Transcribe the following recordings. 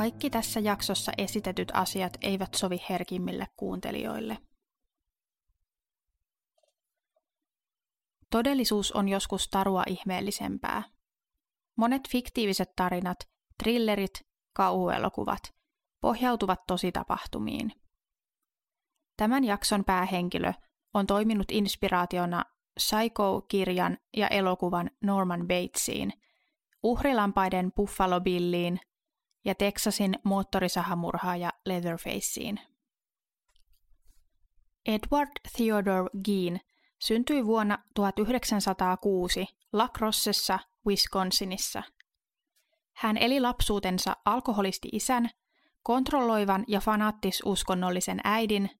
Kaikki tässä jaksossa esitetyt asiat eivät sovi herkimmille kuuntelijoille. Todellisuus on joskus tarua ihmeellisempää. Monet fiktiiviset tarinat, thrillerit, kauhuelokuvat pohjautuvat tositapahtumiin. Tämän jakson päähenkilö on toiminut inspiraationa Psycho-kirjan ja elokuvan Norman Batesiin, uhrilampaiden Buffalo Billiin ja Texasin moottorisahamurhaaja Leatherfaceen. Edward Theodore Gein syntyi vuonna 1906 La Crossessa, Wisconsinissa. Hän eli lapsuutensa alkoholisti-isän, kontrolloivan ja fanaattis-uskonnollisen äidin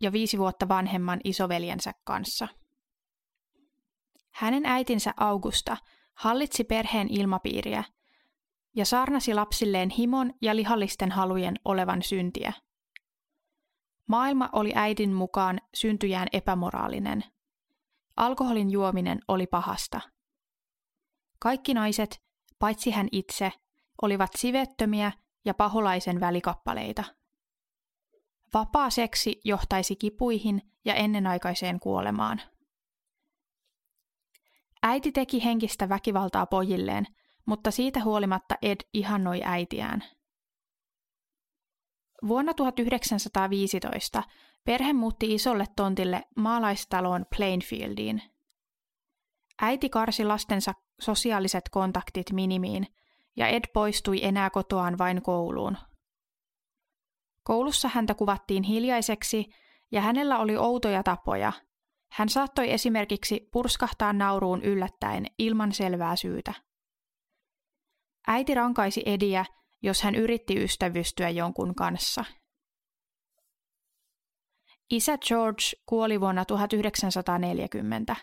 ja viisi vuotta vanhemman isoveljensä kanssa. Hänen äitinsä Augusta hallitsi perheen ilmapiiriä – ja saarnasi lapsilleen himon ja lihallisten halujen olevan syntiä. Maailma oli äidin mukaan syntyjään epämoraalinen. Alkoholin juominen oli pahasta. Kaikki naiset, paitsi hän itse, olivat sivettömiä ja paholaisen välikappaleita. Vapaa seksi johtaisi kipuihin ja ennenaikaiseen kuolemaan. Äiti teki henkistä väkivaltaa pojilleen – mutta siitä huolimatta Ed ihannoi äitiään. Vuonna 1915 perhe muutti isolle tontille maalaistaloon Plainfieldiin. Äiti karsi lastensa sosiaaliset kontaktit minimiin ja Ed poistui enää kotoaan vain kouluun. Koulussa häntä kuvattiin hiljaiseksi ja hänellä oli outoja tapoja. Hän saattoi esimerkiksi purskahtaa nauruun yllättäen ilman selvää syytä. Äiti rankaisi Ediä, jos hän yritti ystävystyä jonkun kanssa. Isä George kuoli vuonna 1940.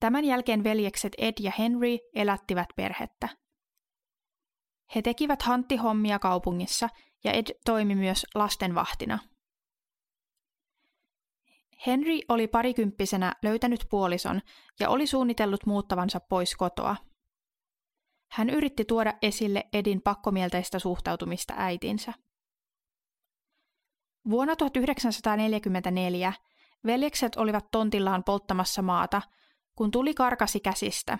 Tämän jälkeen veljekset Ed ja Henry elättivät perhettä. He tekivät hanttihommia kaupungissa ja Ed toimi myös lastenvahtina. Henry oli parikymppisenä löytänyt puolison ja oli suunnitellut muuttavansa pois kotoa – hän yritti tuoda esille Edin pakkomielteistä suhtautumista äitinsä. Vuonna 1944 veljekset olivat tontillaan polttamassa maata, kun tuli karkasi käsistä,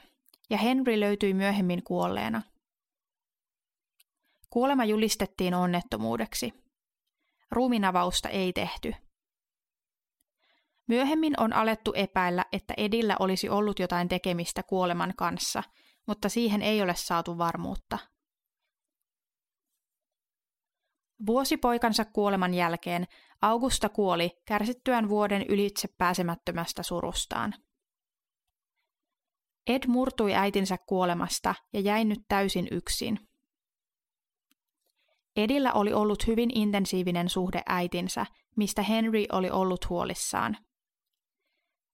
ja Henry löytyi myöhemmin kuolleena. Kuolema julistettiin onnettomuudeksi. Ruuminavausta ei tehty. Myöhemmin on alettu epäillä, että Edillä olisi ollut jotain tekemistä kuoleman kanssa – mutta siihen ei ole saatu varmuutta. Vuosi poikansa kuoleman jälkeen Augusta kuoli kärsittyään vuoden ylitse pääsemättömästä surustaan. Ed murtui äitinsä kuolemasta ja jäi nyt täysin yksin. Edillä oli ollut hyvin intensiivinen suhde äitinsä, mistä Henry oli ollut huolissaan.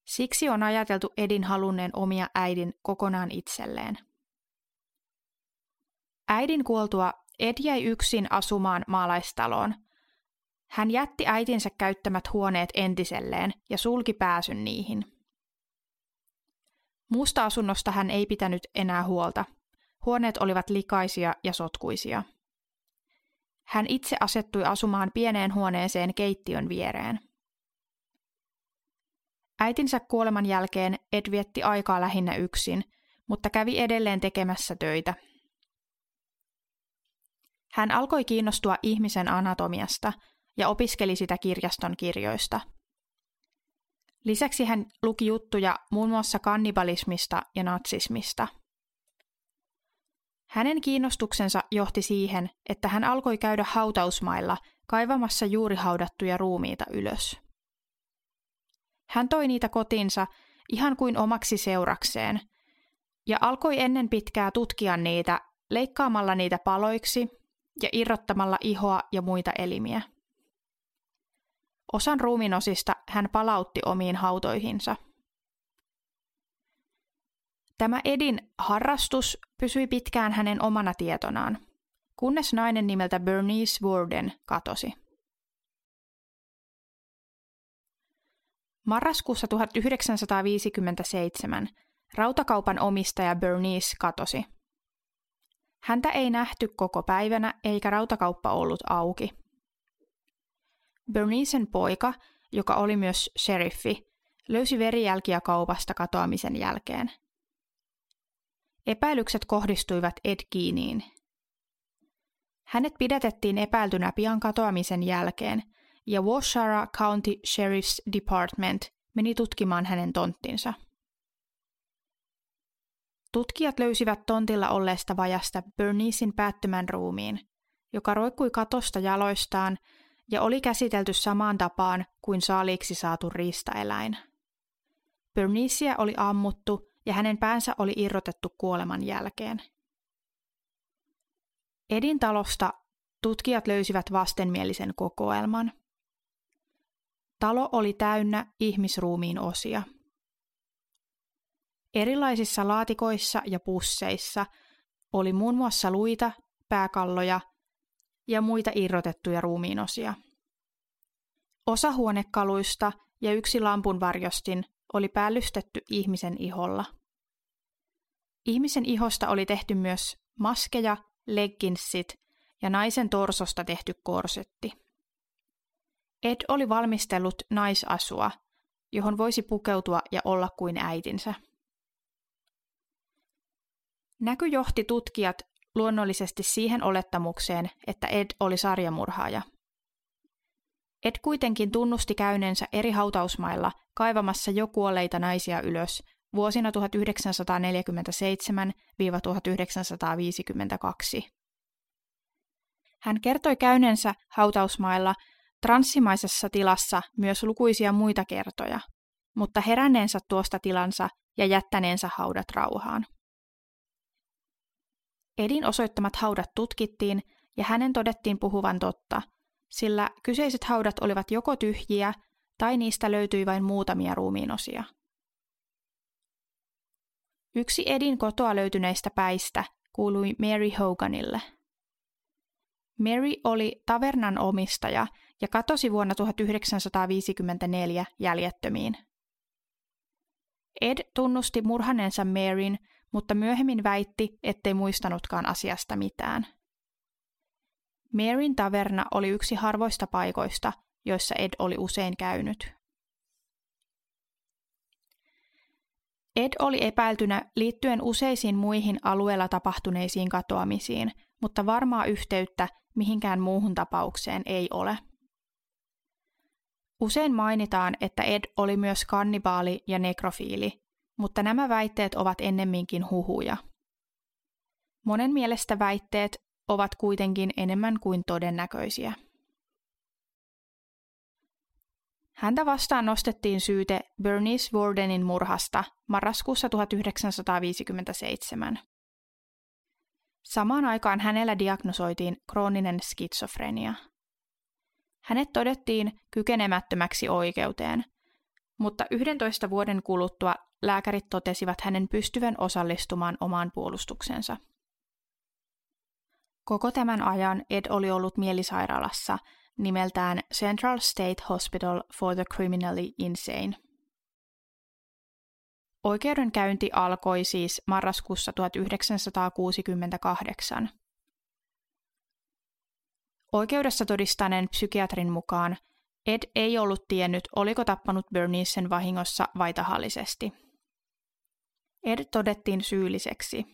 Siksi on ajateltu Edin halunneen omia äidin kokonaan itselleen. Äidin kuoltua Ed jäi yksin asumaan maalaistaloon. Hän jätti äitinsä käyttämät huoneet entiselleen ja sulki pääsyn niihin. Muusta asunnosta hän ei pitänyt enää huolta. Huoneet olivat likaisia ja sotkuisia. Hän itse asettui asumaan pieneen huoneeseen keittiön viereen. Äitinsä kuoleman jälkeen Ed vietti aikaa lähinnä yksin, mutta kävi edelleen tekemässä töitä. Hän alkoi kiinnostua ihmisen anatomiasta ja opiskeli sitä kirjaston kirjoista. Lisäksi hän luki juttuja muun muassa kannibalismista ja natsismista. Hänen kiinnostuksensa johti siihen, että hän alkoi käydä hautausmailla kaivamassa juuri haudattuja ruumiita ylös. Hän toi niitä kotinsa ihan kuin omaksi seurakseen ja alkoi ennen pitkää tutkia niitä leikkaamalla niitä paloiksi ja irrottamalla ihoa ja muita elimiä. Osan ruuminosista hän palautti omiin hautoihinsa. Tämä Edin harrastus pysyi pitkään hänen omana tietonaan, kunnes nainen nimeltä Bernice Warden katosi. Marraskuussa 1957 rautakaupan omistaja Bernice katosi. Häntä ei nähty koko päivänä eikä rautakauppa ollut auki. Bernicen poika, joka oli myös sheriffi, löysi verijälkiä kaupasta katoamisen jälkeen. Epäilykset kohdistuivat Ed Keeniin. Hänet pidätettiin epäiltynä pian katoamisen jälkeen, ja Washara County Sheriff's Department meni tutkimaan hänen tonttinsa. Tutkijat löysivät tontilla olleesta vajasta Bernicein päättymän ruumiin, joka roikkui katosta jaloistaan ja oli käsitelty samaan tapaan kuin saaliiksi saatu riistaeläin. Bernicea oli ammuttu ja hänen päänsä oli irrotettu kuoleman jälkeen. Edin talosta tutkijat löysivät vastenmielisen kokoelman. Talo oli täynnä ihmisruumiin osia. Erilaisissa laatikoissa ja pusseissa oli muun muassa luita, pääkalloja ja muita irrotettuja ruumiinosia. Osa huonekaluista ja yksi lampunvarjostin oli päällystetty ihmisen iholla. Ihmisen ihosta oli tehty myös maskeja, legginsit ja naisen torsosta tehty korsetti. Ed oli valmistellut naisasua, johon voisi pukeutua ja olla kuin äitinsä. Näky johti tutkijat luonnollisesti siihen olettamukseen, että Ed oli sarjamurhaaja. Ed kuitenkin tunnusti käyneensä eri hautausmailla kaivamassa jo kuolleita naisia ylös vuosina 1947-1952. Hän kertoi käyneensä hautausmailla transsimaisessa tilassa myös lukuisia muita kertoja, mutta heränneensä tuosta tilansa ja jättäneensä haudat rauhaan. Edin osoittamat haudat tutkittiin ja hänen todettiin puhuvan totta, sillä kyseiset haudat olivat joko tyhjiä tai niistä löytyi vain muutamia ruumiinosia. Yksi Edin kotoa löytyneistä päistä kuului Mary Hoganille. Mary oli tavernan omistaja ja katosi vuonna 1954 jäljettömiin. Ed tunnusti murhaneensa Maryn mutta myöhemmin väitti, ettei muistanutkaan asiasta mitään. Maryn taverna oli yksi harvoista paikoista, joissa Ed oli usein käynyt. Ed oli epäiltynä liittyen useisiin muihin alueella tapahtuneisiin katoamisiin, mutta varmaa yhteyttä mihinkään muuhun tapaukseen ei ole. Usein mainitaan, että Ed oli myös kannibaali ja nekrofiili, mutta nämä väitteet ovat ennemminkin huhuja. Monen mielestä väitteet ovat kuitenkin enemmän kuin todennäköisiä. Häntä vastaan nostettiin syyte Bernice Wardenin murhasta marraskuussa 1957. Samaan aikaan hänellä diagnosoitiin krooninen skitsofrenia. Hänet todettiin kykenemättömäksi oikeuteen, mutta 11 vuoden kuluttua lääkärit totesivat hänen pystyvän osallistumaan omaan puolustuksensa. Koko tämän ajan Ed oli ollut mielisairaalassa nimeltään Central State Hospital for the Criminally Insane. Oikeudenkäynti alkoi siis marraskuussa 1968. Oikeudessa todistaneen psykiatrin mukaan Ed ei ollut tiennyt, oliko tappanut Bernicen vahingossa vai tahallisesti. Ed todettiin syylliseksi.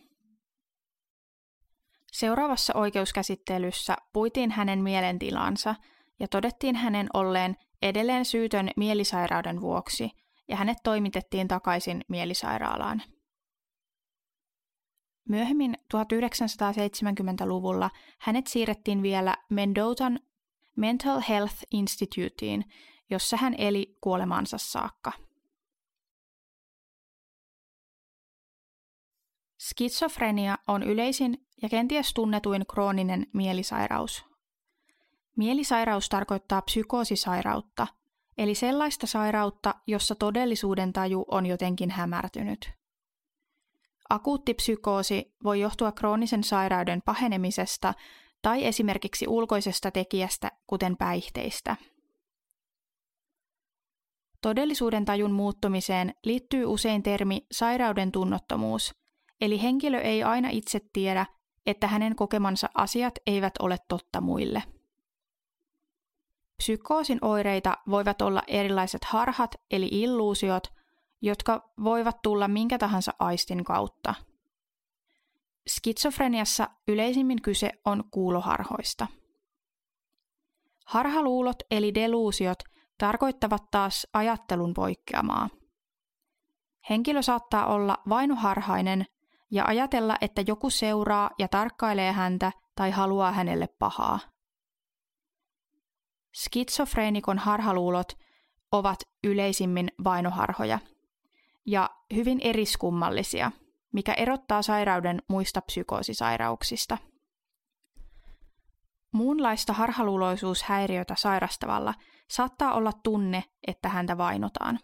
Seuraavassa oikeuskäsittelyssä puitiin hänen mielentilansa ja todettiin hänen olleen edelleen syytön mielisairauden vuoksi ja hänet toimitettiin takaisin mielisairaalaan. Myöhemmin 1970-luvulla hänet siirrettiin vielä Mendotan Mental Health Instituteen, jossa hän eli kuolemansa saakka. Skitsofrenia on yleisin ja kenties tunnetuin krooninen mielisairaus. Mielisairaus tarkoittaa psykoosisairautta, eli sellaista sairautta, jossa todellisuuden taju on jotenkin hämärtynyt. Akuutti psykoosi voi johtua kroonisen sairauden pahenemisesta tai esimerkiksi ulkoisesta tekijästä, kuten päihteistä. Todellisuuden tajun muuttumiseen liittyy usein termi sairauden tunnottomuus, eli henkilö ei aina itse tiedä, että hänen kokemansa asiat eivät ole totta muille. Psykoosin oireita voivat olla erilaiset harhat eli illuusiot, jotka voivat tulla minkä tahansa aistin kautta. Skitsofreniassa yleisimmin kyse on kuuloharhoista. Harhaluulot eli deluusiot tarkoittavat taas ajattelun poikkeamaa. Henkilö saattaa olla vainoharhainen ja ajatella, että joku seuraa ja tarkkailee häntä tai haluaa hänelle pahaa. Skitsofreenikon harhaluulot ovat yleisimmin vainoharhoja ja hyvin eriskummallisia, mikä erottaa sairauden muista psykoosisairauksista. Muunlaista harhaluuloisuushäiriötä sairastavalla saattaa olla tunne, että häntä vainotaan.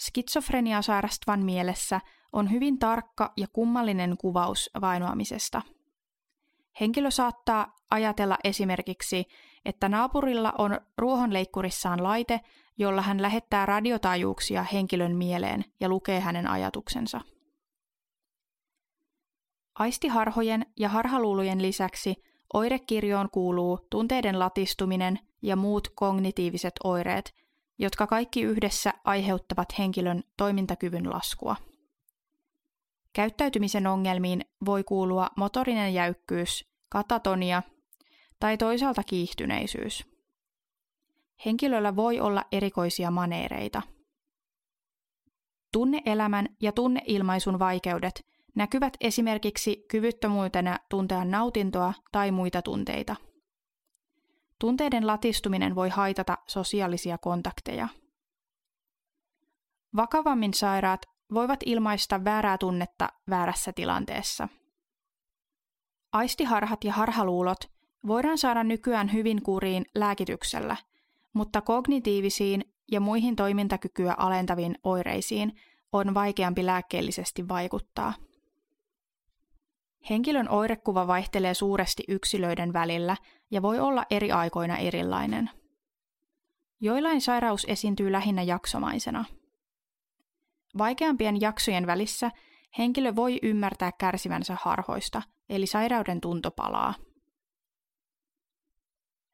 Skitsofrenia sairastavan mielessä on hyvin tarkka ja kummallinen kuvaus vainoamisesta. Henkilö saattaa ajatella esimerkiksi, että naapurilla on ruohonleikkurissaan laite, jolla hän lähettää radiotaajuuksia henkilön mieleen ja lukee hänen ajatuksensa. Aistiharhojen ja harhaluulujen lisäksi oirekirjoon kuuluu tunteiden latistuminen ja muut kognitiiviset oireet, jotka kaikki yhdessä aiheuttavat henkilön toimintakyvyn laskua. Käyttäytymisen ongelmiin voi kuulua motorinen jäykkyys, katatonia tai toisaalta kiihtyneisyys. Henkilöllä voi olla erikoisia maneereita. Tunneelämän ja tunneilmaisun vaikeudet näkyvät esimerkiksi kyvyttömyytenä tuntea nautintoa tai muita tunteita. Tunteiden latistuminen voi haitata sosiaalisia kontakteja. Vakavammin sairaat voivat ilmaista väärää tunnetta väärässä tilanteessa. Aistiharhat ja harhaluulot voidaan saada nykyään hyvin kuriin lääkityksellä, mutta kognitiivisiin ja muihin toimintakykyä alentaviin oireisiin on vaikeampi lääkkeellisesti vaikuttaa. Henkilön oirekuva vaihtelee suuresti yksilöiden välillä ja voi olla eri aikoina erilainen. Joillain sairaus esiintyy lähinnä jaksomaisena. Vaikeampien jaksojen välissä henkilö voi ymmärtää kärsivänsä harhoista, eli sairauden tunto palaa.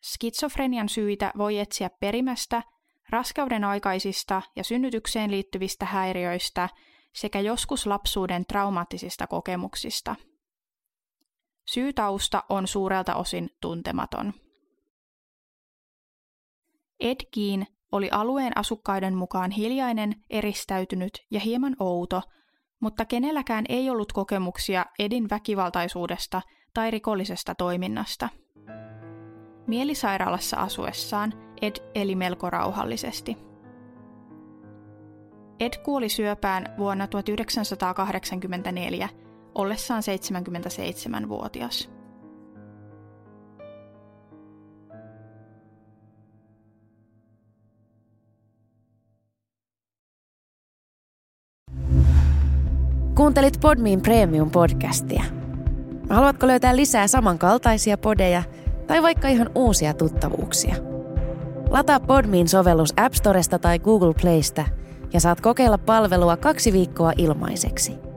Skitsofrenian syitä voi etsiä perimästä, raskauden aikaisista ja synnytykseen liittyvistä häiriöistä sekä joskus lapsuuden traumaattisista kokemuksista. Syytausta on suurelta osin tuntematon. Ed Gein oli alueen asukkaiden mukaan hiljainen, eristäytynyt ja hieman outo, mutta kenelläkään ei ollut kokemuksia Edin väkivaltaisuudesta tai rikollisesta toiminnasta. Mielisairaalassa asuessaan Ed eli melko rauhallisesti. Ed kuoli syöpään vuonna 1984 ollessaan 77-vuotias. Kuuntelit Podmin Premium-podcastia. Haluatko löytää lisää samankaltaisia podeja tai vaikka ihan uusia tuttavuuksia? Lataa Podmin sovellus App Storesta tai Google Playsta ja saat kokeilla palvelua kaksi viikkoa ilmaiseksi.